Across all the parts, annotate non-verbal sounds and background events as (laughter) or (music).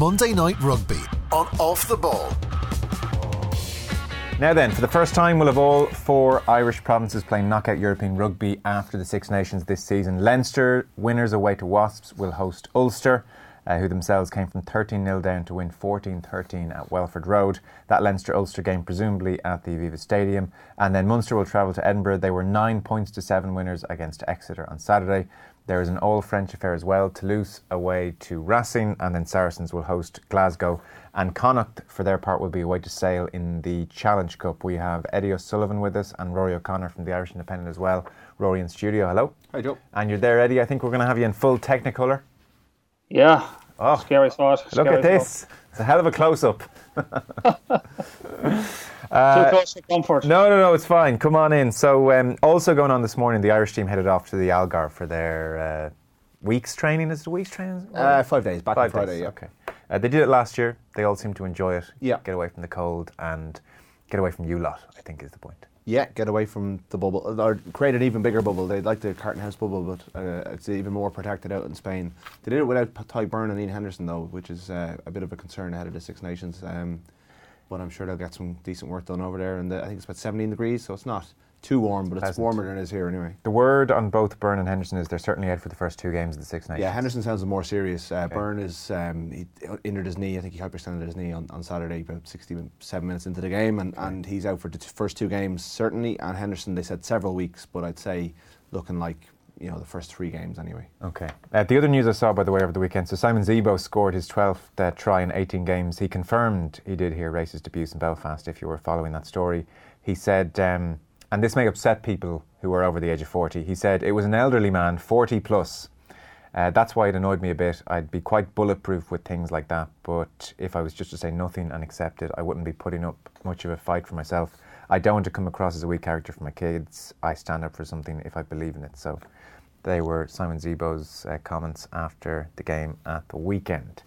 Monday Night Rugby on Off the Ball. Now then, for the first time, we'll have all four Irish provinces playing knockout European rugby after the Six Nations this season. Leinster, winners away to Wasps, will host Ulster. Uh, who themselves came from 13 0 down to win 14 13 at Welford Road. That Leinster Ulster game, presumably at the Aviva Stadium. And then Munster will travel to Edinburgh. They were nine points to seven winners against Exeter on Saturday. There is an all French affair as well. Toulouse away to Racing, and then Saracens will host Glasgow. And Connacht, for their part, will be away to Sale in the Challenge Cup. We have Eddie O'Sullivan with us and Ruaidhri O'Connor from the Irish Independent as well. Ruaidhri in studio, hello. Hi, Joe. And you're there, Eddie. I think we're going to have you in full Technicolor. Yeah. Oh, scary thought. Look scary at this. Thought. It's a hell of a close up. (laughs) (laughs) Uh, Too close for comfort. No, no, no, it's fine. Come on in. So, um, also going on this morning, the Irish team headed off to the Algarve for their uh, week's training. Is it a week's training? Uh, five days, back Five on Friday, days, yeah. Okay. Uh, they did it last year. They all seem to enjoy it. Yeah. Get away from the cold and get away from you lot, I think is the point. Yeah, get away from the bubble, or create an even bigger bubble. They'd like the Carton House bubble, but uh, it's even more protected out in Spain. They did it without Tadhg Beirne and Ian Henderson, though, which is uh, a bit of a concern ahead of the Six Nations. Um, but I'm sure they'll get some decent work done over there. And the, I think it's about 17 degrees, so it's not too warm, but it's Pleasant. warmer than it is here anyway. The word on both Beirne and Henderson is they're certainly out for the first two games of the Six Nations. Yeah, Henderson sounds more serious. Uh, Beirne is um, he injured his knee. I think he hyperextended his knee on, on Saturday, about 67 minutes into the game, and, and he's out for the t- first two games certainly. And Henderson, they said several weeks, but I'd say looking like you know the first three games anyway. Okay. Uh, the other news I saw, by the way, over the weekend. So Simon Zebo scored his 12th uh, try in 18 games. He confirmed he did hear racist abuse in Belfast. If you were following that story, he said, um, and this may upset people who are over the age of 40. He said it was an elderly man, 40 plus. Uh, that's why it annoyed me a bit. I'd be quite bulletproof with things like that, but if I was just to say nothing and accept it, I wouldn't be putting up much of a fight for myself. I don't want to come across as a weak character for my kids. I stand up for something if I believe in it. So they were Simon Zebo's uh, comments after the game at the weekend.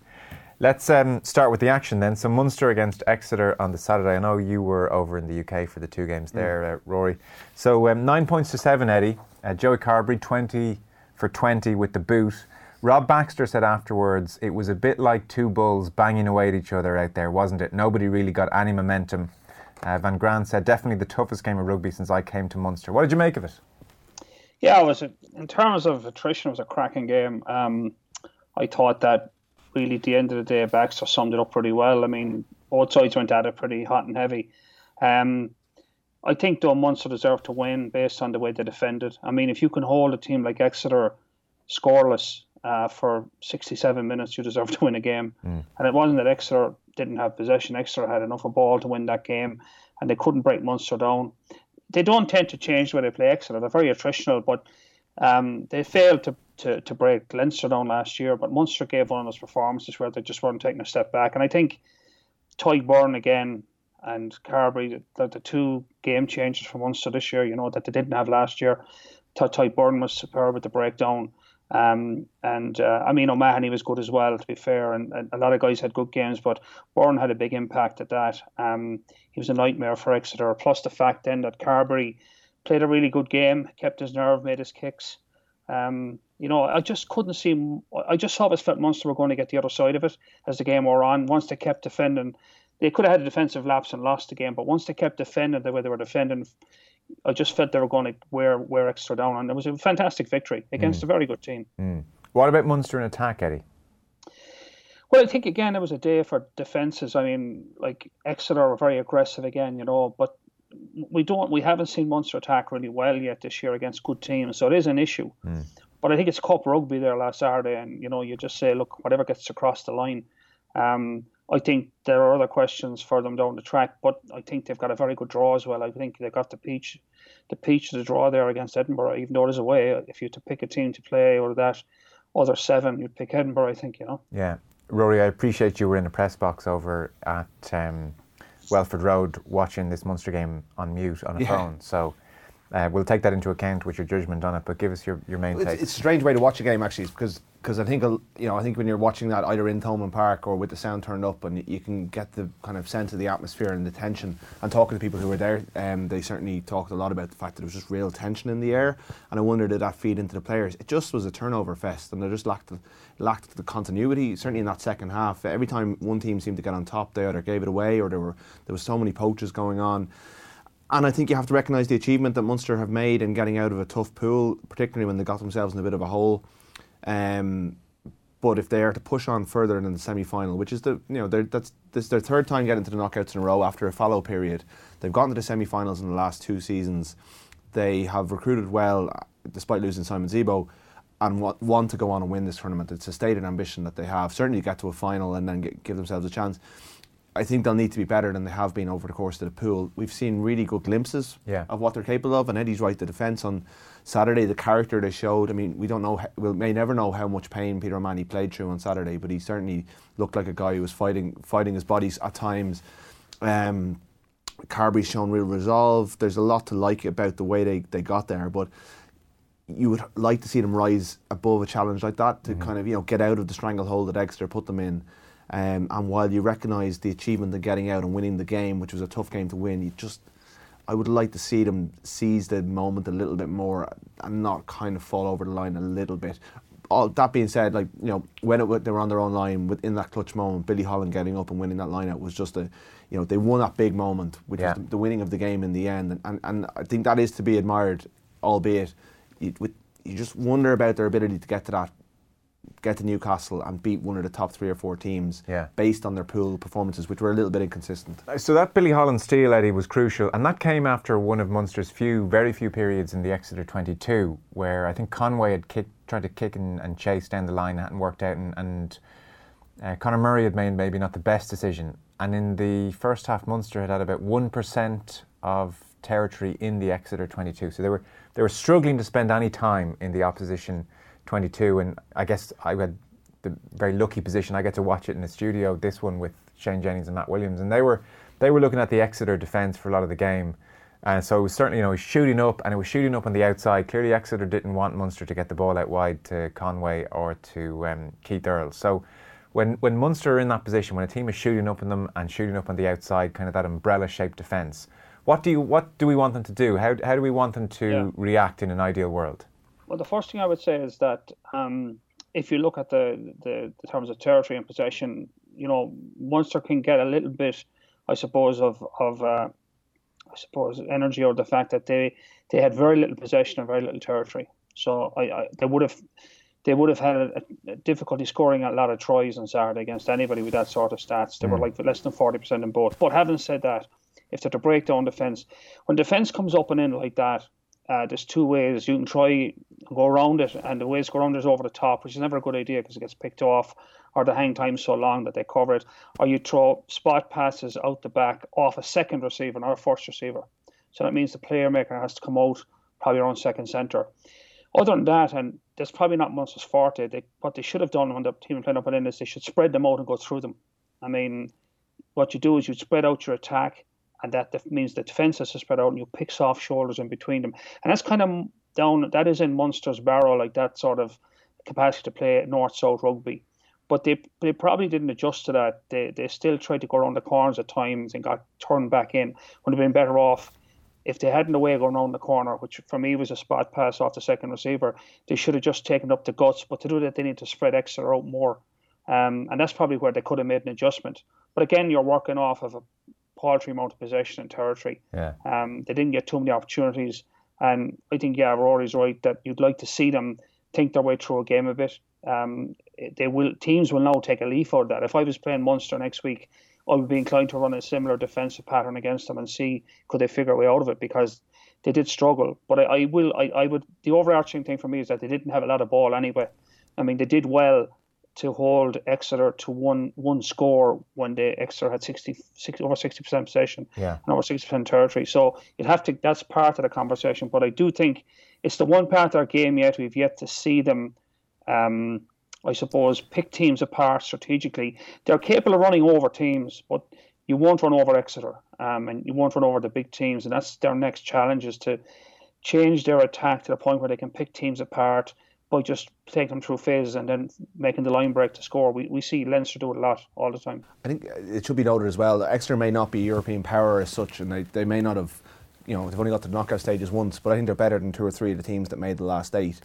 Let's um, start with the action then. So Munster against Exeter on the Saturday. I know you were over in the UK for the two games there, uh, Ruaidhri. So um, nine points to seven, Eddie. Uh, Joey Carbery twenty for twenty with the boot. Rob Baxter said afterwards it was a bit like two bulls banging away at each other out there, wasn't it? Nobody really got any momentum. Uh, Van Graan said definitely the toughest game of rugby since I came to Munster. What did you make of it? Yeah, it was a, in terms of attrition, it was a cracking game. Um, I thought that really at the end of the day, Baxter summed it up pretty well. I mean, both sides went at it pretty hot and heavy. Um, I think though Munster deserved to win based on the way they defended. I mean, if you can hold a team like Exeter scoreless uh, for 67 minutes, you deserve to win a game. Mm. And it wasn't that Exeter didn't have possession. Exeter had enough of ball to win that game, and they couldn't break Munster down. They don't tend to change way they play Exeter. They're very attritional, but um, they failed to, to, to break Leinster down last year. But Munster gave one of those performances where they just weren't taking a step back. And I think Tadhg Beirne again and Carbery, the, the two game changers for Munster this year, you know, that they didn't have last year. Tadhg Beirne was superb at the breakdown. Um, and uh, I mean, O'Mahony was good as well, to be fair. And, and, a lot of guys had good games, but Beirne had a big impact at that. Um, he was a nightmare for Exeter. Plus the fact then that Carbery played a really good game, kept his nerve, made his kicks. Um, you know, I just couldn't see. I just always felt Munster were going to get the other side of it as the game wore on. Once they kept defending, they could have had a defensive lapse and lost the game. But once they kept defending the way they were defending, I just felt they were going to wear wear Exeter down, and it was a fantastic victory against Mm. a very good team. Mm. What about Munster in attack, Eddie? Well, I think again it was a day for defences. I mean, like Exeter were very aggressive again, you know, but we don't we haven't seen Munster attack really well yet this year against good teams, so it is an issue. Mm. But I think it's Cup rugby there last Saturday, and you know you just say, look, whatever gets across the line. Um, I think there are other questions for them down the track, but I think they've got a very good draw as well. I think they've got the peach, the peach to the draw there against Edinburgh. Even though there's a way, if you had to pick a team to play or that other seven, you'd pick Edinburgh. I think you know. Yeah, Ruaidhri, I appreciate you were in the press box over at um, Welford Road watching this Munster game on mute on a Yeah. phone. So Uh, we'll take that into account with your judgment on it, but give us your, your main It's, take. it's a strange way to watch a game actually, because because I think uh, you know I think when you're watching that either in Thomond Park or with the sound turned up, and you can get the kind of sense of the atmosphere and the tension. And talking to people who were there, um, they certainly talked a lot about the fact that there was just real tension in the air. And I wonder did that feed into the players? It just was a turnover fest, and they just lacked the, lacked the continuity. Certainly in that second half, every time one team seemed to get on top, they either gave it away or there were there was so many poaches going on. And I think you have to recognise the achievement that Munster have made in getting out of a tough pool, particularly when they got themselves in a bit of a hole. Um, but if they are to push on further in the semi-final, which is the you know that's this is their third time getting to the knockouts in a row after a fallow period, they've gotten to the semi-finals in the last two seasons. They have recruited well, despite losing Simon Zebo, and want, want to go on and win this tournament. It's a stated ambition that they have. Certainly, get to a final and then get, give themselves a chance. I think they'll need to be better than they have been over the course of the pool. We've seen really good glimpses Yeah. of what they're capable of, and Eddie's right. The defence on Saturday, the character they showed. I mean, we don't know. We may never know how much pain Peter O'Mahony played through on Saturday, but he certainly looked like a guy who was fighting, fighting his bodies at times. Um, Carbery's shown real resolve. There's a lot to like about the way they, they got there, but you would like to see them rise above a challenge like that to kind of you know get out of the stranglehold that Exeter put them in. Um, and while you recognise the achievement of getting out and winning the game, which was a tough game to win, you just I would like to see them seize the moment a little bit more and not kind of fall over the line a little bit. All that being said, like you know, when it, they were on their own line within that clutch moment, Billy Holland getting up and winning that line out was just a, you know, they won that big moment, which Yeah. was the, the winning of the game in the end, and, and and I think that is to be admired, albeit you, with, you just wonder about their ability to get to that, get to Newcastle and beat one of the top three or four teams, Yeah. based on their pool performances, which were a little bit inconsistent. So that Billy Holland steal, Eddie, was crucial, and that came after one of Munster's few, very few periods in the Exeter 22, where I think Conway had kicked, tried to kick and, and chase down the line, hadn't worked out, and, and uh, Conor Murray had made maybe not the best decision. And in the first half, Munster had had about one percent of territory in the Exeter 22, so they were they were struggling to spend any time in the opposition 22. And I guess I had the very lucky position. I get to watch it in the studio. This one with Shane Jennings and Matt Williams, and they were they were looking at the Exeter defence for a lot of the game. And so it was certainly, you know, it was shooting up and it was shooting up on the outside. Clearly, Exeter didn't want Munster to get the ball out wide to Conway or to um, Keith Earl. So when when Munster are in that position, when a team is shooting up on them and shooting up on the outside, kind of that umbrella-shaped defence, what do you what do we want them to do? How how do we want them to Yeah. react in an ideal world? Well, the first thing I would say is that um, if you look at the, the the terms of territory and possession, you know, Munster can get a little bit, I suppose, of of uh, I suppose energy or the fact that they they had very little possession and very little territory. So I, I they would have they would have had a, a difficulty scoring a lot of tries on Saturday against anybody with that sort of stats. They were like less than forty percent in both. But having said that, if they're to break down defence, when defence comes up and in like that, uh, there's two ways you can try go around it, and the ways to go around it is over the top, which is never a good idea because it gets picked off, or the hang time's so long that they cover it, or you throw spot passes out the back off a second receiver, not a first receiver. So that means the player maker has to come out probably around second centre. Other than that, and there's probably not Munster's forte, they, what they should have done when the team playing up and in is they should spread them out and go through them. I mean, what you do is you spread out your attack, and that def- means the defence has to spread out, and you pick soft shoulders in between them, and that's kind of down. That is in Munster's barrel, like that sort of capacity to play north-south rugby. But they they probably didn't adjust to that. They they still tried to go around the corners at times and got turned back in. Would have been better off if they hadn't a way going around the corner, which for me was a spot pass off the second receiver. They should have just taken up the guts. But to do that, they need to spread Exeter out more. Um, and that's probably where they could have made an adjustment. But again, you're working off of a paltry amount of possession and territory. Yeah. Um, they didn't get too many opportunities. And I think, yeah, Ruaidhri's right that you'd like to see them think their way through a game a bit. Um, they will teams will now take a leaf out of that. If I was playing Munster next week, I would be inclined to run a similar defensive pattern against them and see could they figure a way out of it because they did struggle. But I, I will I, I would the overarching thing for me is that they didn't have a lot of ball anyway. I mean they did well to hold Exeter to one one score when they Exeter had 60, 60 over sixty percent possession Yeah. and over sixty percent territory. So you'd have to that's part of the conversation. But I do think it's the one part of our game yet we've yet to see them um, I suppose, pick teams apart strategically. They're capable of running over teams, but you won't run over Exeter, um, and you won't run over the big teams, and that's their next challenge is to change their attack to the point where they can pick teams apart by just taking them through phases and then making the line break to score. We, we see Leinster do it a lot all the time. I think it should be noted as well. That Exeter may not be European power as such, and they, they may not have, you know, they've only got to the knockout stages once, but I think they're better than two or three of the teams that made the last eight.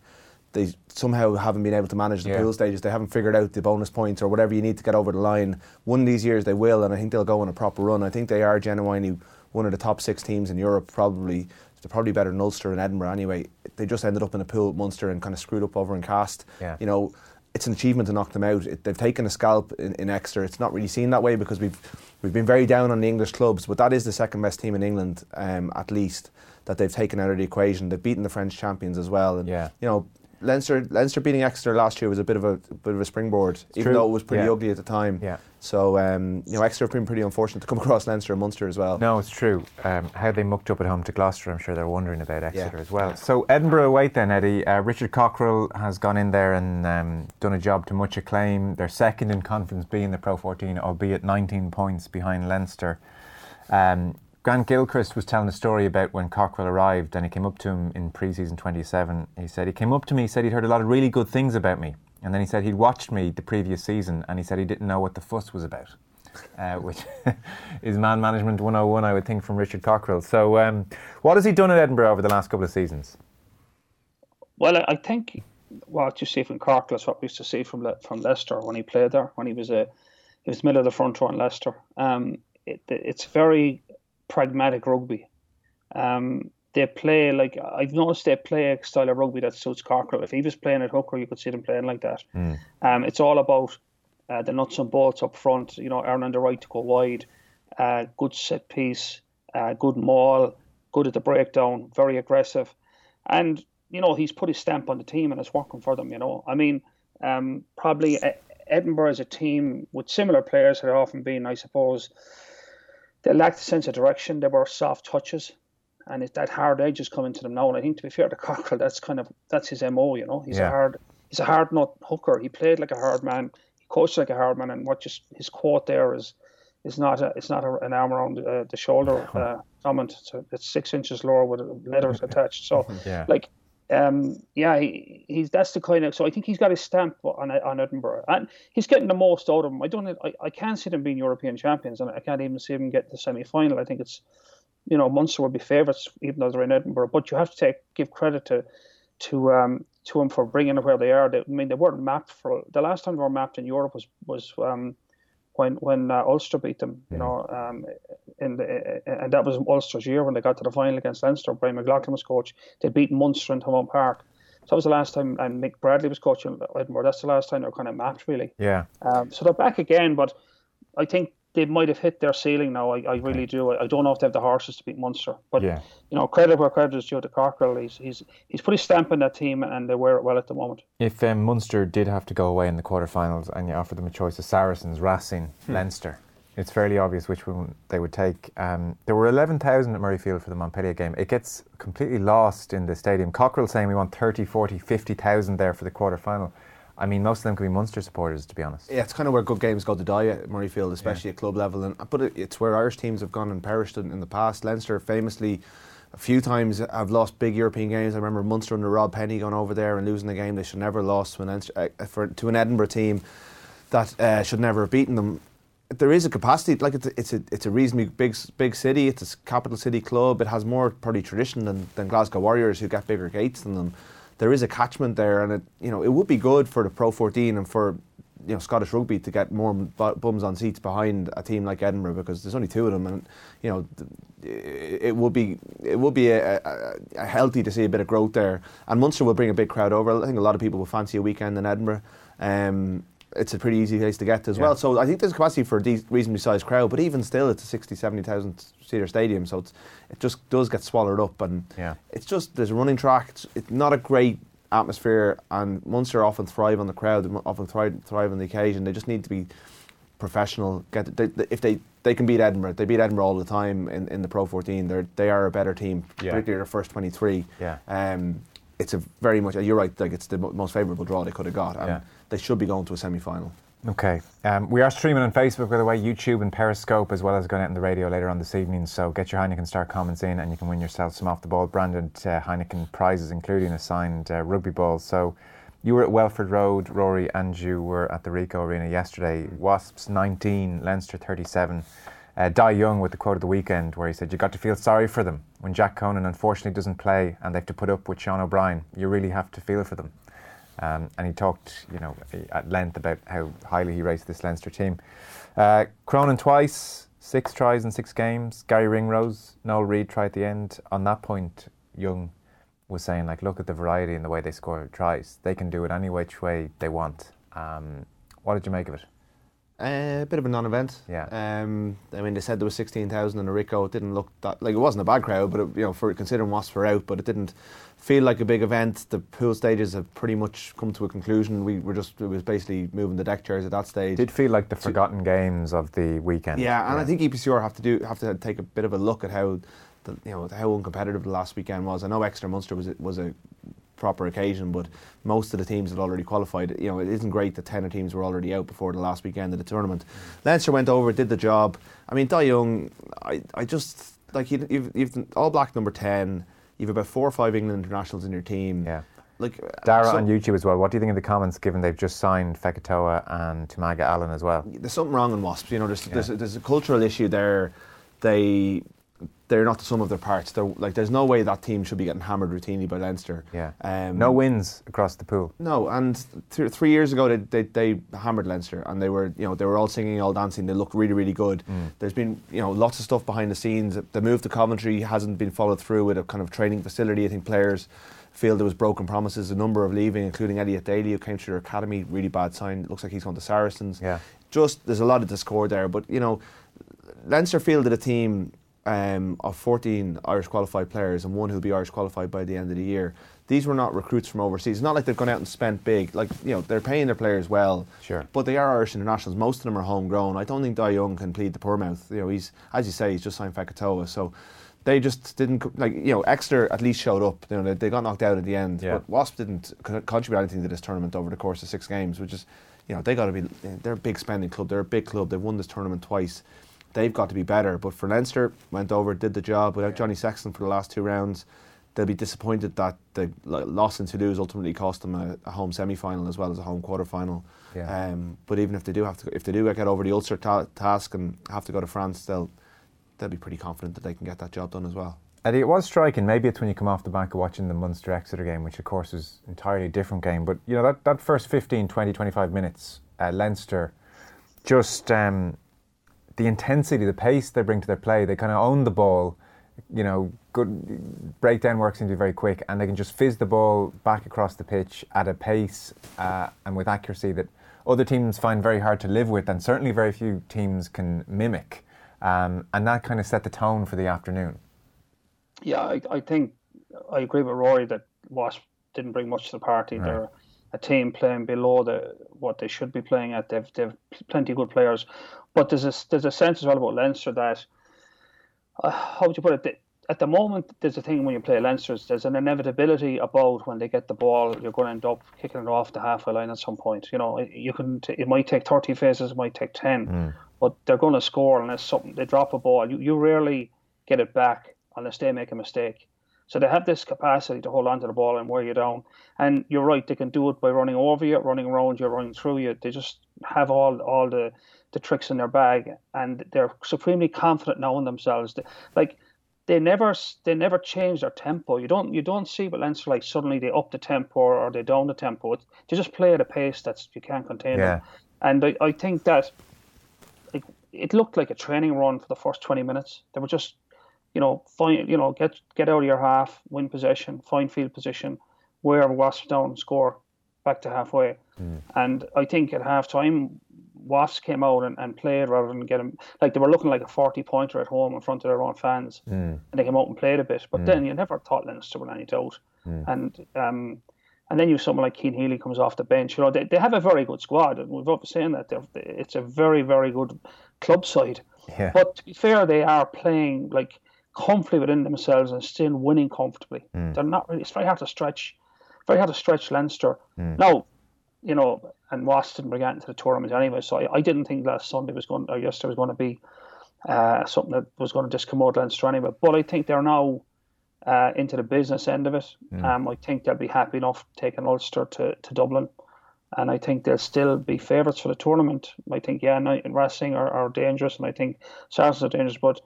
They somehow haven't been able to manage the Yeah. pool stages. They haven't figured out the bonus points or whatever you need to get over the line. One of these years they will, and I think they'll go on a proper run. I think they are genuinely one of the top six teams in Europe, probably. They're probably better than Ulster and Edinburgh anyway. They just ended up in a pool with Munster and kind of screwed up over in Castres. Yeah. You know, it's an achievement to knock them out. It, they've taken a scalp in, in Exeter. It's not really seen that way because we've we've been very down on the English clubs, but that is the second best team in England, um, at least that they've taken out of the equation. They've beaten the French champions as well, and Yeah. you know. Leinster, Leinster beating Exeter last year was a bit of a, bit of a springboard, even true. though it was pretty Yeah. ugly at the time. Yeah. So um, you know, Exeter have been pretty unfortunate to come (laughs) across Leinster and Munster as well. No, it's true. Um, how they mucked up at home to Gloucester, I'm sure they're wondering about Exeter Yeah. as well. So Edinburgh away then, Eddie. Uh, Richard Cockerill has gone in there and um, done a job to much acclaim. They're second in Conference B in the Pro 14, albeit 19 points behind Leinster. Um, Grant Gilchrist was telling a story about when Cockerill arrived and he came up to him in pre-season 27. He said he came up to me, he said he'd heard a lot of really good things about me. And then he said he'd watched me the previous season and he said he didn't know what the fuss was about. Uh, (laughs) which is man management 101, I would think, from Richard Cockerill. So, um, what has he done at Edinburgh over the last couple of seasons? Well, I- think what you see from Cork is what we used to see from Le- from Leicester when he played there, when he was a he was middle of the front row in Leicester. Um, it, it's very pragmatic rugby. Um, they play like I've noticed they play a style of rugby that suits Cockerill. If he was playing at hooker, you could see them playing like that. Um, it's all about uh, the nuts and bolts up front. You know, earning the right to go wide, uh, good set piece, uh, good maul, good at the breakdown, very aggressive, and you know he's put his stamp on the team and it's working for them. You know, I mean, um, probably Edinburgh is a team with similar players that have often been, I suppose, they lacked a sense of direction. They were soft touches. And it, that hard edge is coming to them now. And I think, to be fair to Cockerill, that's kind of that's his mo. You know, he's Yeah. a hard he's a hard nut hooker. He played like a hard man. He coached like a hard man. And what just his quote there is is not a, it's not a, an arm around uh, the shoulder (laughs) uh, comment. So it's six inches lower with letters attached. So (laughs) Yeah. like um, yeah, he, he's that's the kind of so I think he's got his stamp on on Edinburgh and he's getting the most out of them. I don't I, I can't see them being European champions and I can't even see them get the semi final. I think it's you know Munster would be favourites even though they're in Edinburgh, but you have to take give credit to to um to them for bringing them where they are. They, I mean they weren't mapped for the last time they were mapped in Europe was was um when when uh, Ulster beat them, you know, um, in the, and that was Ulster's year when they got to the final against Leinster. Brian McLaughlin was coach. They beat Munster in Thomond Park. So that was the last time, and Mick Bradley was coaching Edinburgh. That's the last time they were kind of mapped, really. Yeah. Um, so they're back again, but I think they might have hit their ceiling now. I, I really do. I, I don't know if they have the horses to beat Munster, but Yeah. you know, credit where credit is due to Cockerill. He's he's he's put his stamp on that team, and they wear it well at the moment. If um, Munster did have to go away in the quarterfinals and you offered them a choice of Saracens, Racing, Leinster, it's fairly obvious which one they would take. Um, there were 11,000 at Murrayfield for the Montpellier game. It gets completely lost in the stadium. Cockerill saying we want 30, 40, 50,000 there for the quarterfinal. I mean, most of them could be Munster supporters, to be honest. Yeah, it's kind of where good games go to die at Murrayfield, especially at club level. And but it, it's where Irish teams have gone and perished in, in the past. Leinster famously, a few times have lost big European games. I remember Munster under Rob Penney going over there and losing a game they should never have lost to an, uh, for, to an Edinburgh team that uh, should never have beaten them. There is a capacity, like it's a, it's a it's a reasonably big big city. It's a capital city club. It has more probably tradition than, than Glasgow Warriors, who get bigger gates than them. There is a catchment there, and it you know it would be good for the Pro 14 and for you know Scottish rugby to get more bu- bums on seats behind a team like Edinburgh because there's only two of them, and you know it it would be it would be a, a, a healthy to see a bit of growth there. And Munster will bring a big crowd over. I think a lot of people will fancy a weekend in Edinburgh. Um, it's a pretty easy place to get to as Yeah. well. So I think there's capacity for a de- reasonably sized crowd, but even still, it's a 60, 70,000 seater stadium, so it's, it just does get swallowed up. And Yeah. it's just there's a running track. It's, it's not a great atmosphere, and Munster often thrive on the crowd. They often thrive, thrive on the occasion. They just need to be professional. Get they, they, if they they can beat Edinburgh, they beat Edinburgh all the time in, in the Pro 14. They're they are a better team, Yeah. particularly their first 23. Yeah. Um, it's a very much you're right. Like it's the most favourable draw they could have got, and Yeah. They should be going to a semi final. Okay. Um, we are streaming on Facebook, by the way, YouTube and Periscope, as well as going out on the radio later on this evening. So get your Heineken Star comments in, and you can win yourself some off the ball branded uh, Heineken prizes, including a signed uh, rugby ball. So you were at Welford Road, Ruaidhri, and you were at the Ricoh Arena yesterday. Wasps 19, Leinster 37. Uh, Young with the quote of the weekend, where he said, You got to feel sorry for them when Jack Conan unfortunately doesn't play and they have to put up with Sean O'Brien. You really have to feel for them. Um, and he talked, you know, at length about how highly he rates this Leinster team. Uh, Cronin twice, six tries in six games. Gary Ringrose, Noel Reid try at the end. On that point, Young was saying, like, look at the variety in the way they score tries. They can do it any which way they want. Um, what did you make of it? Uh, a bit of a non-event. Yeah. Um, I mean, they said there was sixteen thousand in a Ricoh. It didn't look that like it wasn't a bad crowd, but it, you know, for considering Wasps were out, but it didn't feel like a big event. The pool stages have pretty much come to a conclusion. We were just it was basically moving the deck chairs at that stage. Did feel like the forgotten games of the weekend. Yeah, and I think EPCR have to do have to take a bit of a look at how. The, you know how uncompetitive the last weekend was. I know Exeter Munster was was a proper occasion, but most of the teams had already qualified. You know, it isn't great that 10 teams were already out before the last weekend of the tournament. Leinster went over, did the job. I mean, Dai Young, I, I just, like, you, you've, you've All Black number 10, you've about four or five England internationals in your team. Yeah. Like Dara so, on YouTube as well. What do you think of the comments given they've just signed Fekitoa and Tamaga Allen as well? There's something wrong in Wasps. You know, there's, yeah. there's, there's a cultural issue there. They they're not the sum of their parts. They're, like there's no way that team should be getting hammered routinely by Leinster. Yeah. Um, no wins across the pool. No, and th- three years ago they, they, they hammered Leinster, and they were you know they were all singing, all dancing. They looked really really good. Mm. There's been you know lots of stuff behind the scenes. The move to Coventry hasn't been followed through with a kind of training facility. I think players feel there was broken promises. A number of leaving, including Elliot Daly, who came to their academy. Really bad sign. Looks like he's going to Saracens. Yeah. Just there's a lot of discord there, but you know. Leinster fielded a team um, of 14 Irish qualified players and one who'll be Irish qualified by the end of the year. These were not recruits from overseas. It's not like they've gone out and spent big. Like you know, they're paying their players well. Sure. But they are Irish internationals. Most of them are homegrown. I don't think Dai Young can plead the poor mouth. You know, he's as you say, he's just signed Fekitoa. So they just didn't like you know Exeter at least showed up. You know, they, they got knocked out at the end. Yeah. But Wasp didn't contribute anything to this tournament over the course of six games, which is you know they got to be. They're a big spending club. They're a big club. They've won this tournament twice they've got to be better. But for Leinster, went over, did the job without Johnny Sexton for the last two rounds. They'll be disappointed that the loss in Toulouse ultimately cost them a, a home semi-final as well as a home quarter-final. Yeah. Um, but even if they do have to, if they do get over the Ulster ta- task and have to go to France, they'll they'll be pretty confident that they can get that job done as well. Eddie, it was striking. Maybe it's when you come off the back of watching the Munster Exeter game, which of course is an entirely different game. But you know that, that first 15, 20, 25 minutes, uh, Leinster just um, the intensity, the pace they bring to their play, they kind of own the ball. You know, good breakdown work seems to be very quick, and they can just fizz the ball back across the pitch at a pace uh, and with accuracy that other teams find very hard to live with, and certainly very few teams can mimic. Um, and that kind of set the tone for the afternoon. Yeah, I, I think I agree with Ruaidhri that Wasp didn't bring much to the party. Right. They're a team playing below the what they should be playing at. They've they've plenty of good players, but there's a there's a sense as well about Leinster that uh, how would you put it? At the moment, there's a thing when you play Leinster, there's an inevitability about when they get the ball, you're going to end up kicking it off the halfway line at some point. You know, you can t- it might take 30 phases, it might take 10, mm. but they're going to score unless something they drop a ball. You you rarely get it back unless they make a mistake. So they have this capacity to hold on to the ball and wear you down. And you're right, they can do it by running over you, running around you, running through you. They just have all all the, the tricks in their bag, and they're supremely confident now in themselves. They, like they never they never change their tempo. You don't you don't see Leinster like suddenly they up the tempo or they down the tempo. It's, they just play at a pace that's you can't contain yeah. them. And I, I think that like it looked like a training run for the first twenty minutes. They were just you know, find you know, get get out of your half, win possession, find field position, wherever Wasps down, score back to halfway. Mm. And I think at half time, Wasps came out and, and played rather than get them like they were looking like a forty pointer at home in front of their own fans, mm. and they came out and played a bit. But mm. then you never thought Leinster were any doubt, hmm. and um, and then you have someone like Cian Healy comes off the bench. You know, they, they have a very good squad, and we've always saying that They're, it's a very very good club side. Yeah. But to be fair, they are playing like comfortably within themselves and still winning comfortably. Mm. They're not really. It's very hard to stretch. Very hard to stretch Leinster. Mm. Now, you know, and Waston were getting to the tournament anyway. So I, I didn't think last Sunday was going or yesterday was going to be uh, something that was going to out Leinster anyway. But I think they're now uh, into the business end of it. Mm. Um, I think they'll be happy enough taking Ulster to, to Dublin. And I think they'll still be favourites for the tournament. I think, yeah, and Racing are, are dangerous, and I think Saracens are dangerous, but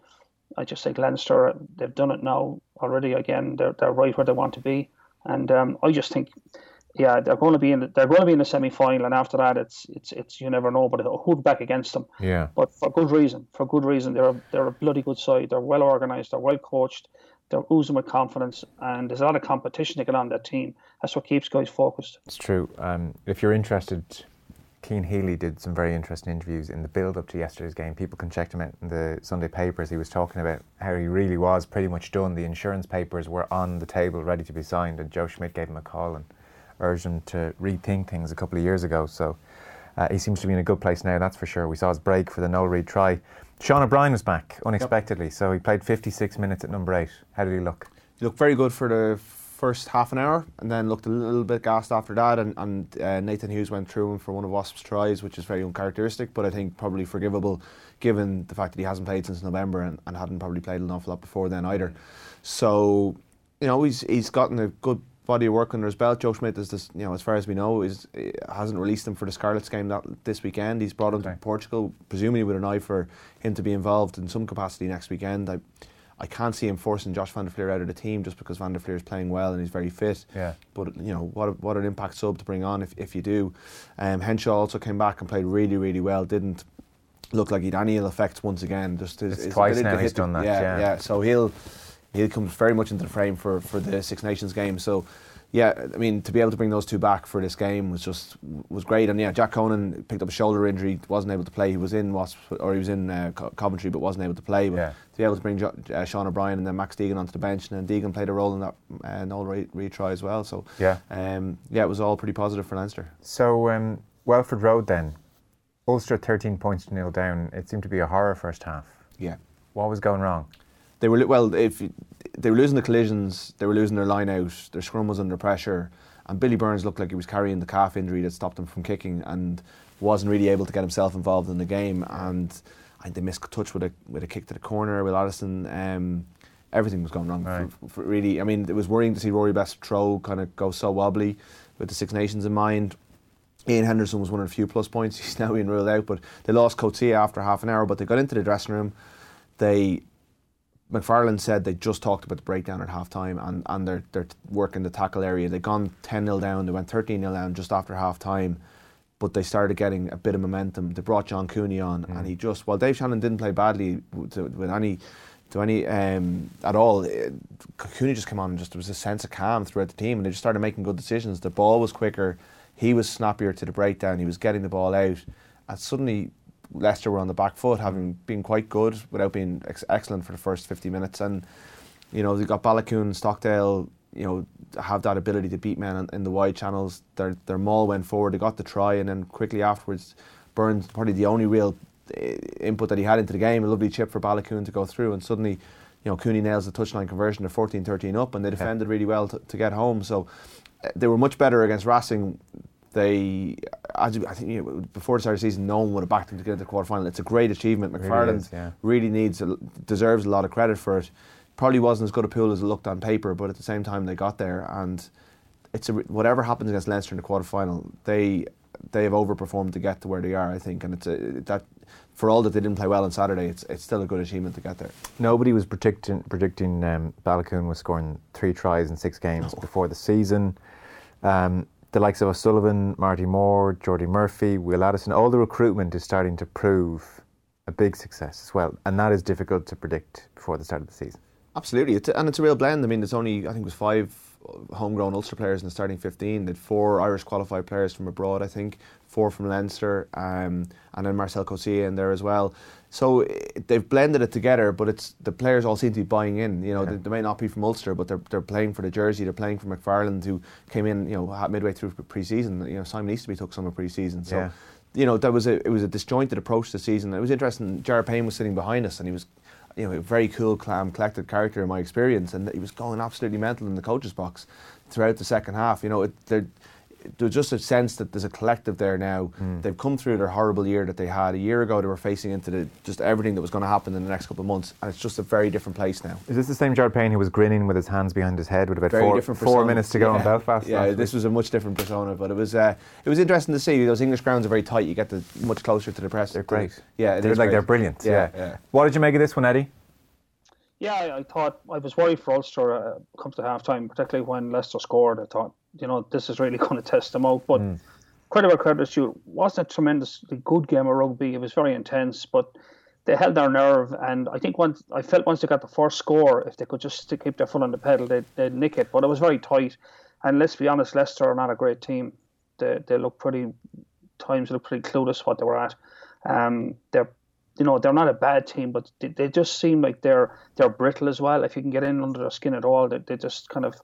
I just say Leinster, they've done it now already again. They're, they're right where they want to be. And um, I just think yeah, they're going to be in the, they're going to be in the semi final, and after that, it's it's it's you never know, but who'll back against them. Yeah. But for good reason, for good reason, they're a, they're a bloody good side. They're well organised. They're well coached. They're oozing with confidence, and there's a lot of competition to get on that team. That's what keeps guys focused. It's true. Um, if you're interested, Cian Healy did some very interesting interviews in the build up to yesterday's game. People can check them out in the Sunday papers. He was talking about how he really was pretty much done. The insurance papers were on the table, ready to be signed, and Joe Schmidt gave him a call and urged him to rethink things a couple of years ago. So uh, he seems to be in a good place now, that's for sure. We saw his break for the Noel Reid try. Sean O'Brien was back unexpectedly, yep. so he played 56 minutes at number eight. How did he look? He looked very good for the first half an hour and then looked a little bit gassed after that. And, and uh, Nathan Hughes went through him for one of Wasp's tries, which is very uncharacteristic, but I think probably forgivable given the fact that he hasn't played since November and, and hadn't probably played an awful lot before then either. So, you know, he's, he's gotten a good body of work under his belt. Joe Schmidt is this, you know, as far as we know, is hasn't released him for the Scarlets game that this weekend. He's brought him okay. to Portugal, presumably with an eye for him to be involved in some capacity next weekend. I, I can't see him forcing Josh van der Flier out of the team just because van der Flier is playing well and he's very fit. Yeah. But you know what? A, what an impact sub to bring on if, if you do. Um, Henshaw also came back and played really really well. Didn't look like he'd any ill effects once again. Just his, it's his twice now he's done that. Yeah, yeah, yeah. So he'll he comes very much into the frame for, for the Six Nations game. So, yeah, I mean, to be able to bring those two back for this game was just was great. And yeah, Jack Conan picked up a shoulder injury, wasn't able to play. He was in Wasp, or he was in uh, Coventry, but wasn't able to play. But yeah. to be able to bring jo- uh, Sean O'Brien and then Max Deegan onto the bench, and then Deegan played a role in that uh, Noel Reid try as well. So yeah, um, yeah, it was all pretty positive for Leinster. So um, Welford Road then, Ulster 13 points to nil down. It seemed to be a horror first half. Yeah, what was going wrong? they were well. If they were losing the collisions, they were losing their line out. Their scrum was under pressure, and Billy Burns looked like he was carrying the calf injury that stopped him from kicking, and wasn't really able to get himself involved in the game. And I think they missed touch with a with a kick to the corner with Addison. Um, everything was going wrong. Right. For, for really, I mean, it was worrying to see Rory Best throw kind of go so wobbly with the Six Nations in mind. Ian Henderson was one of the few plus points. (laughs) He's now being ruled out, but they lost Coetzee after half an hour. But they got into the dressing room. They McFarland said they just talked about the breakdown at halftime and, and they're, they're working the tackle area. They'd gone 10 0 down, they went 13 0 down just after halftime, but they started getting a bit of momentum. They brought John Cooney on, mm. and he just, while Dave Shanahan didn't play badly to, with any. To any um, at all, it, Cooney just came on and just there was a sense of calm throughout the team, and they just started making good decisions. The ball was quicker, he was snappier to the breakdown, he was getting the ball out, and suddenly Leicester were on the back foot, having been quite good without being ex- excellent for the first 50 minutes. And, you know, they got Baloucoune, Stockdale, you know, have that ability to beat men in, in, the wide channels. Their, their maul went forward, they got the try, and then quickly afterwards, Burns, probably the only real eh, input that he had into the game, a lovely chip for Baloucoune to go through, and suddenly, you know, Cooney nails the touchline conversion to 14 13 up, and they defended really well to, to get home. So eh, they were much better against Racing they, as I think you know, before the start of the season, no one would have backed them to get to the quarterfinal. It's a great achievement. McFarland really, is, yeah. really needs, deserves a lot of credit for it. Probably wasn't as good a pool as it looked on paper, but at the same time they got there. And it's a, whatever happens against Leinster in the quarterfinal, they they have overperformed to get to where they are. I think, and it's a, that for all that they didn't play well on Saturday, it's it's still a good achievement to get there. Nobody was predicting predicting um, Baloucoune was scoring three tries in six games no. before the season. Um, the likes of O'Sullivan, Marty Moore, Jordi Murphy, Will Addison, all the recruitment is starting to prove a big success as well. And that is difficult to predict before the start of the season. Absolutely. It's, and it's a real blend. I mean, there's only, I think it was five homegrown Ulster players in the starting 15. They had four Irish qualified players from abroad, I think, four from Leinster, um, and then Marcel Coetzee in there as well. So they've blended it together, but it's the players all seem to be buying in. You know, yeah. they, they, may not be from Ulster, but they're they're playing for the jersey. They're playing for McFarland, who came in, you know, midway through pre-season. You know, Simon Easterby took some of pre-season, so. Yeah. You know, that was a it was a disjointed approach to the season. It was interesting. Jared Payne was sitting behind us, and he was you know, a very cool, calm, collected character in my experience, and he was going absolutely mental in the coach's box throughout the second half. You know, it, there's just a sense that there's a collective there now. Hmm. They've come through their horrible year that they had a year ago. They were facing into the, just everything that was going to happen in the next couple of months, and it's just a very different place now. Is this the same Jared Payne who was grinning with his hands behind his head with about Very four, different four minutes to go in Belfast? Yeah, last this week? was a much different persona, but it was uh, it was interesting to see. Those English grounds are very tight. You get the much closer to the press. They're great. Yeah, they're like great. they're brilliant. Yeah, Yeah, yeah. What did you make of this one, Eddie? Yeah, I, I thought I was worried for Ulster uh, comes to half time, particularly when Leicester scored. I thought, you know, this is really (laughs) going to test them out. But credit where credit is due. It wasn't a tremendously good game of rugby. It was very intense, but they held their nerve. And I think once I felt once they got the first score, if they could just stick, keep their foot on the pedal, they'd, they'd nick it. But it was very tight. And let's be honest, Leicester are not a great team. They they look pretty times look pretty clueless what they were at. Um, they're you know they're not a bad team, but they, they just seem like they're they're brittle as well. If you can get in under their skin at all, they, they just kind of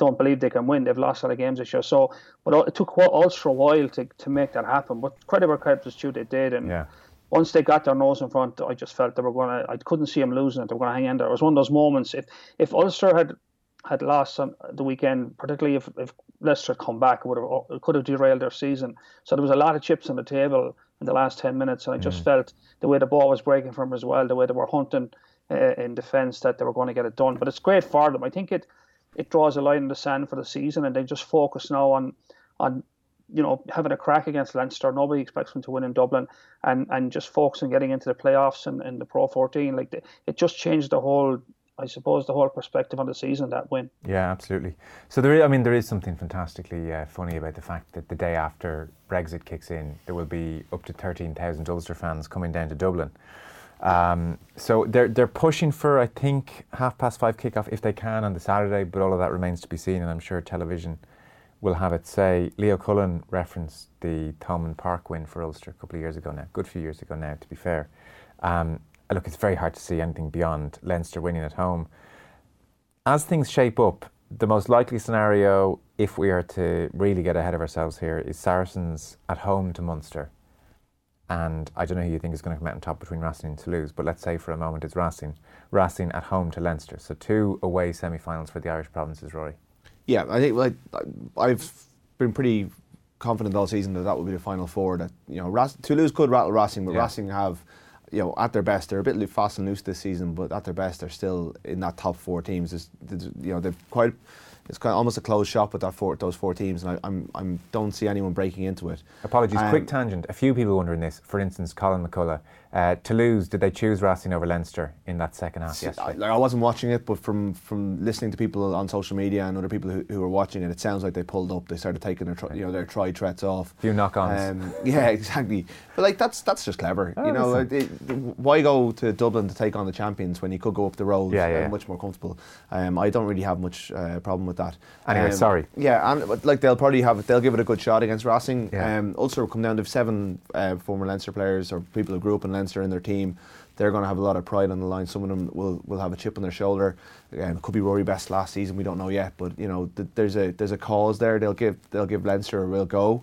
don't believe they can win. They've lost a lot of games this year. So, but it took Ulster a while to, to make that happen. But credit where credit is due, they did. And Yeah. once they got their nose in front, I just felt they were going to. I couldn't see them losing it. They were going to hang in there. It was one of those moments. If if Ulster had had lost on the weekend, particularly if, if Leicester had come back, it would have it could have derailed their season. So there was a lot of chips on the table in the last ten minutes, and I just felt the way the ball was breaking from them as well, the way they were hunting uh, in defence, that they were going to get it done. But it's great for them. I think it it draws a line in the sand for the season, and they just focus now on on you know having a crack against Leinster. Nobody expects them to win in Dublin, and and just focus on getting into the playoffs and, the Pro 14. Like the, it just changed the whole. I suppose the whole perspective on the season that win. Yeah, absolutely. So there, is, I mean, there is something fantastically uh, funny about the fact that the day after Brexit kicks in, there will be up to thirteen thousand Ulster fans coming down to Dublin. Um, so they're they're pushing for, I think, half past five kickoff if they can on the Saturday, but all of that remains to be seen, and I'm sure television will have its say. Leo Cullen referenced the Thomond Park win for Ulster a couple of years ago now, good few years ago now, to be fair. Um, look, it's very hard to see anything beyond Leinster winning at home as things shape up, the most likely scenario, if we are to really get ahead of ourselves here, is Saracens at home to Munster. And I don't know who you think is going to come out on top between Racing and Toulouse, but let's say for a moment it's Racing. Racing at home to Leinster. So two away semi finals for the Irish provinces, Ruaidhri. Yeah, I think like I've been pretty confident all season that that will be the final four. That you know, Ras- Toulouse could rattle Racing, but Yeah. Racing have, you know, at their best they're a bit fast and loose this season, but at their best they're still in that top four teams. There's, there's, you know, they've quite. It's kind of almost a closed shop with that four, those four teams, and I, I'm, I'm don't see anyone breaking into it. Apologies, Um, quick tangent. A few people wondering this. For instance, Colin McCullough. Uh, Toulouse, did they choose Racing over Leinster in that second half I, like I wasn't watching it, but from, from listening to people on social media and other people who, who were watching it, it sounds like they pulled up. They started taking their tri- you know their try threats off. Few knock-ons. Um, yeah, (laughs) exactly. But like that's that's just clever. Oh, you know, it, it- why go to Dublin to take on the champions when you could go up the road Yeah, yeah, and yeah. much more comfortable? Um, I don't really have much uh, problem with that. Anyway, Um, sorry. Yeah, and but, like they'll probably have they'll give it a good shot against Racing. Yeah. Um, Ulster come down to seven uh, former Leinster players or people who grew up in Leinster in their team. They're going to have a lot of pride on the line. Some of them will, will have a chip on their shoulder. Um, it could be Rory Best last season. We don't know yet, but you know th- there's a there's a cause there. They'll give they'll give Leinster a real go.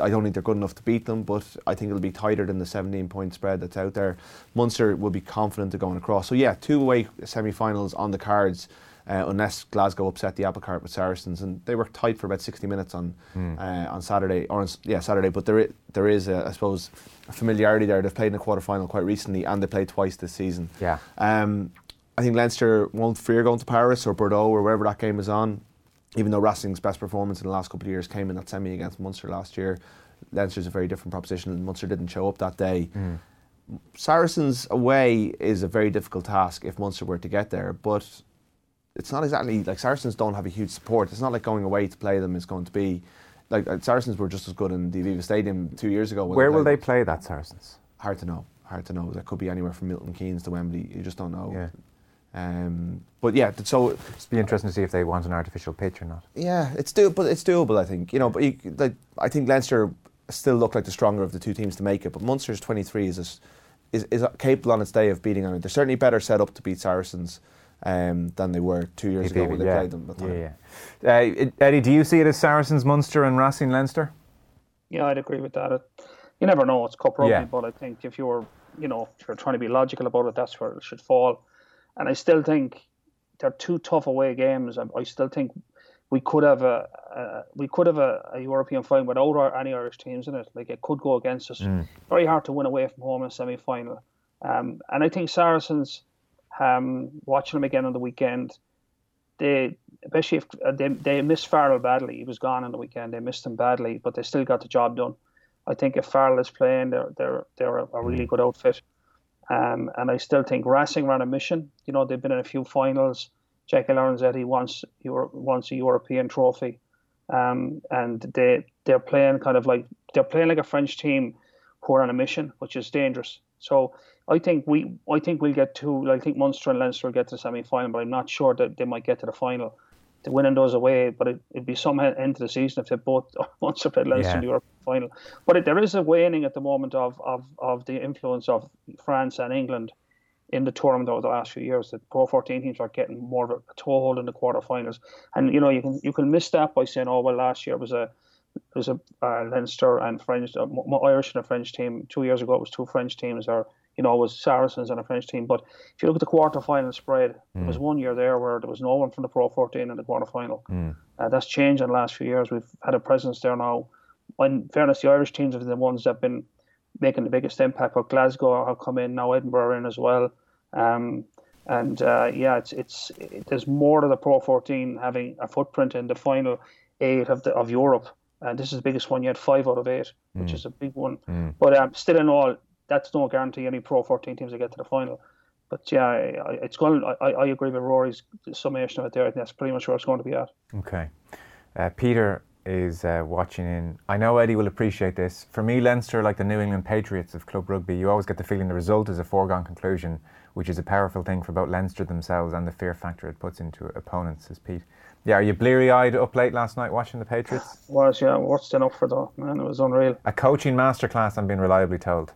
I don't think they're good enough to beat them, but I think it'll be tighter than the 17 point spread that's out there. Munster will be confident of going across. So, yeah, two away semi finals on the cards, uh, unless Glasgow upset the apple cart with Saracens. And they were tight for about 60 minutes on uh, on Saturday, or on, yeah, Saturday. But there, i- there is, a, I suppose, a familiarity there. They've played in a quarter final quite recently, and they played twice this season. Yeah. Um, I think Leinster won't fear going to Paris or Bordeaux or wherever that game is on. Even though Racing's best performance in the last couple of years came in that semi against Munster last year, Leinster's a very different proposition, and Munster didn't show up that day. Saracens away is a very difficult task if Munster were to get there, but it's not exactly like Saracens don't have a huge support. It's not like going away to play them is going to be like uh, Saracens were just as good in the Aviva Stadium two years ago. Where will they play that, Saracens? hard to know. Hard to know. That could be anywhere from Milton Keynes to Wembley. You just don't know. Yeah. Um, but yeah, so It'd be interesting to see if they want an artificial pitch or not. yeah, it's doable. But it's doable, I think. You know, but you, like, I think Leinster still look like the stronger of the two teams to make it. But Munster's 23 is is, is, is capable on its day of beating Ireland. They're certainly better set up to beat Saracens um, than they were two years ago when they yeah. played them. at the time. yeah, yeah. Uh, Eddie, do you see it as Saracens, Munster, and Racing Leinster? Yeah, I'd agree with that. It, you never know. It's cup rugby, Yeah. but I think if you're, you know, if you're trying to be logical about it, that's where it should fall. And I still think they're two tough away games. I, I still think we could have a, a we could have a, a, European final without our, any Irish teams in it. Like it could go against us. Mm. Very hard to win away from home in a semi final. Um, and I think Saracens, um, watching them again on the weekend, they especially if uh, they they missed Farrell badly. He was gone on the weekend. They missed him badly, but they still got the job done. I think if Farrell is playing, they're they're they're a, a really good outfit. Um, and I still think Racing ran a mission. You know, they've been in a few finals. Jacky Lorenzetti wants Euro, wants a European trophy, um, and they they're playing kind of like they're playing like a French team who are on a mission, which is dangerous. So I think we I think we'll get to I think Munster and Leinster will get to the semi final, but I'm not sure that they might get to the final. The winning those away, but it, would be some end of the season if they both (laughs) Munster played Leinster yeah. in the European final. But it, there is a waning at the moment of, of, of the influence of France and England in the tournament over the last few years. The Pro 14 teams are getting more of a toehold in the quarterfinals, and you know you can you can miss that by saying, oh well, last year was a it was a uh, Leinster and French, uh, Irish and a French team. Two years ago, it was two French teams, or you know, it was Saracens and a French team. But if you look at the quarter-final spread, mm. there was one year there where there was no one from the Pro 14 in the quarter-final. Mm. Uh, that's changed in the last few years. We've had a presence there now. In fairness, the Irish teams have been the ones that have been making the biggest impact. But Glasgow have come in now, Edinburgh are in as well. Um, and uh, yeah, it's it's it, there's more to the Pro 14 having a footprint in the final eight of the of Europe. And this is the biggest one yet, five out of eight, mm. which is a big one. Mm. But um, still, in all, that's no guarantee any Pro 14 teams will get to the final. But yeah, it's going. I, I agree with Ruaidhri's summation of it there. I think that's pretty much where it's going to be at. Okay, uh, Peter is uh, watching in. I know Eddie will appreciate this. For me, Leinster, like the New England Patriots of club rugby, you always get the feeling the result is a foregone conclusion, which is a powerful thing for both Leinster themselves and the fear factor it puts into opponents. Says Pete. Yeah, are you bleary eyed up late last night watching the Patriots? (sighs) Was yeah, what's enough for that man? It was unreal. A coaching masterclass, I'm being reliably told.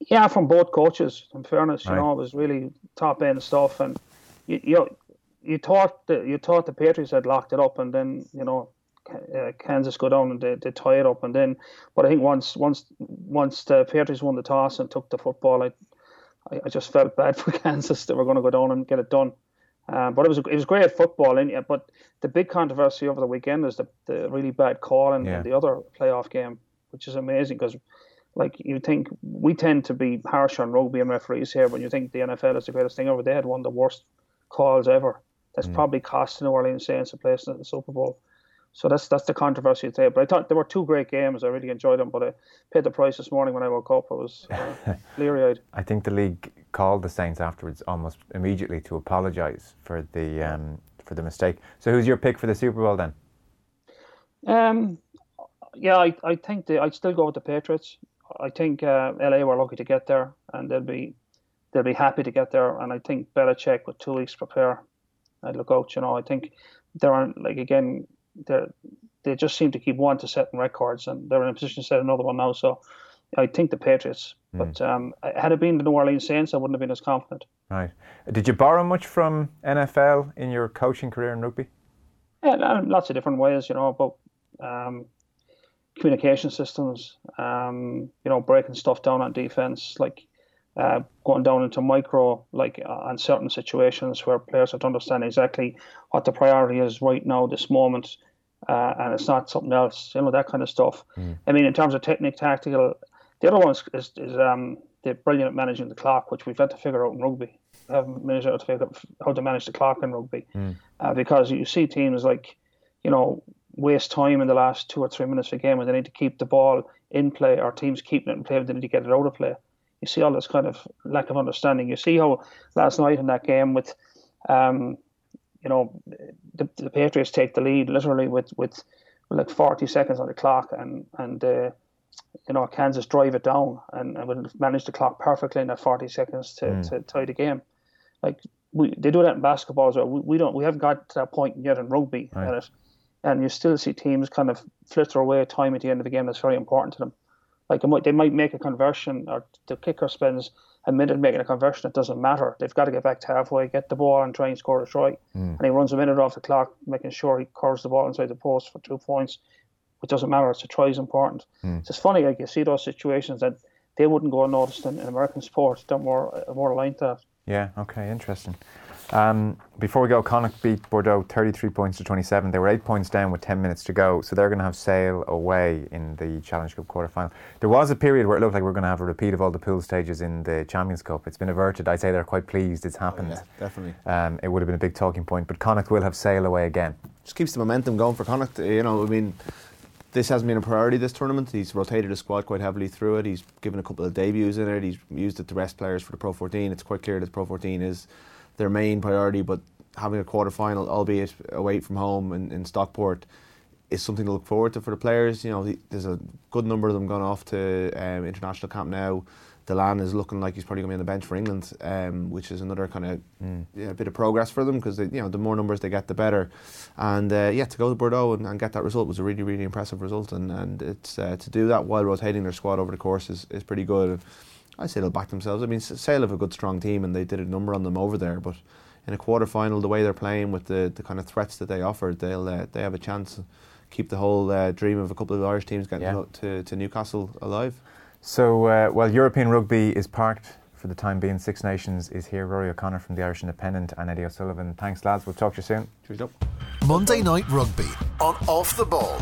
Yeah, from both coaches. In fairness, you right. know, it was really top end stuff, and you you, you thought that you thought the Patriots had locked it up, and then you know uh, Kansas go down and they, they tie it up, and then but I think once once once the Patriots won the toss and took the football, I I, just felt bad (laughs) for Kansas. They were going to go down and get it done. Um, but it was it was great football, in it. But the big controversy over the weekend is the, the really bad call in, yeah. the other playoff game, which is amazing because like you think we tend to be harsh on rugby and referees here when you think the NFL is the greatest thing ever. They had one of the worst calls ever. That's mm. probably cost New Orleans Saints a place in the Super Bowl. So that's that's the controversy today. But I thought there were two great games. I really enjoyed them. But I paid the price this morning when I woke up. I was uh, (laughs) eyed. I think the league called the Saints afterwards almost immediately to apologise for the um, for the mistake. So who's your pick for the Super Bowl then? Um, yeah, I, I think the, I'd still go with the Patriots. I think uh, LA were lucky to get there, and they'll be they'll be happy to get there. And I think Belichick with two weeks to prepare, I'd look out. You know, I think there aren't like again they they just seem to keep wanting to set records, and they're in a position to set another one now. So I think the Patriots. Mm. But um, had it been the New Orleans Saints, I wouldn't have been as confident. Right. Did you borrow much from NFL in your coaching career in rugby? Yeah, lots of different ways, you know, but um, communication systems, um, you know, breaking stuff down on defense, like uh, going down into micro, like uh, on certain situations where players have to understand exactly what the priority is right now, this moment, uh, and it's not something else, you know, that kind of stuff. Mm. I mean, in terms of technique, tactical, the other one is, is, is um, they're brilliant at managing the clock, which we've had to figure out in rugby. We haven't managed to figure out how to manage the clock in rugby, mm. uh, because you see teams like, you know, waste time in the last two or three minutes of a game when they need to keep the ball in play, or teams keeping it in play, but they need to get it out of play. You see all this kind of lack of understanding. You see how last night in that game with, um, you know, the, the Patriots take the lead literally with, with, like 40 seconds on the clock, and and uh, you know Kansas drive it down and, and would manage the clock perfectly in that 40 seconds to, mm. to tie the game. Like we, they do that in basketball as well. We, we don't we haven't got to that point yet in rugby, right. and it and you still see teams kind of flitter away time at the end of the game that's very important to them. Like might, they might make a conversion, or the kicker spends minute making a conversion. It doesn't matter. They've got to get back to halfway, get the ball, and try and score a try. Mm. And he runs a minute off the clock, making sure he curves the ball inside the post for two points. It doesn't matter. It's a try is important. Mm. It's just funny, like you see those situations that they wouldn't go unnoticed in, in American sport. They're more more aligned to that. Yeah. Okay. Interesting. Um, before we go, Connacht beat Bordeaux 33 points to 27. They were eight points down with 10 minutes to go, so they're going to have Sale away in the Challenge Cup quarter final. There was a period where it looked like we are going to have a repeat of all the pool stages in the Champions Cup. It's been averted. I'd say they're quite pleased it's happened. Oh, yeah, definitely. Um, it would have been a big talking point, but Connacht will have Sale away again. Just keeps the momentum going for Connacht. You know, I mean, this hasn't been a priority this tournament. He's rotated his squad quite heavily through it. He's given a couple of debuts in it. He's used it to rest players for the Pro 14. It's quite clear that Pro 14 is their main priority, but having a quarter final, albeit away from home in, in Stockport, is something to look forward to for the players. You know, there's a good number of them gone off to um, international camp now. Dillane is looking like he's probably going to be on the bench for England, um, which is another kind of mm. yeah, bit of progress for them because you know the more numbers they get, the better. And uh, yeah, to go to Bordeaux and, and, get that result was a really really impressive result, and and it's uh, to do that while rotating their squad over the course is, is pretty good. I say they'll back themselves. I mean, Sale have a good strong team, and they did a number on them over there, but in a quarter final, the way they're playing with the, the kind of threats that they offered, they'll uh, they have a chance to keep the whole uh, dream of a couple of Irish teams getting yeah. to, to Newcastle alive. So, uh, while European rugby is parked for the time being, Six Nations is here. Ruaidhri O'Connor from the Irish Independent and Eddie O'Sullivan. Thanks, lads. We'll talk to you soon. Cheers up. Monday Night Rugby on Off the Ball.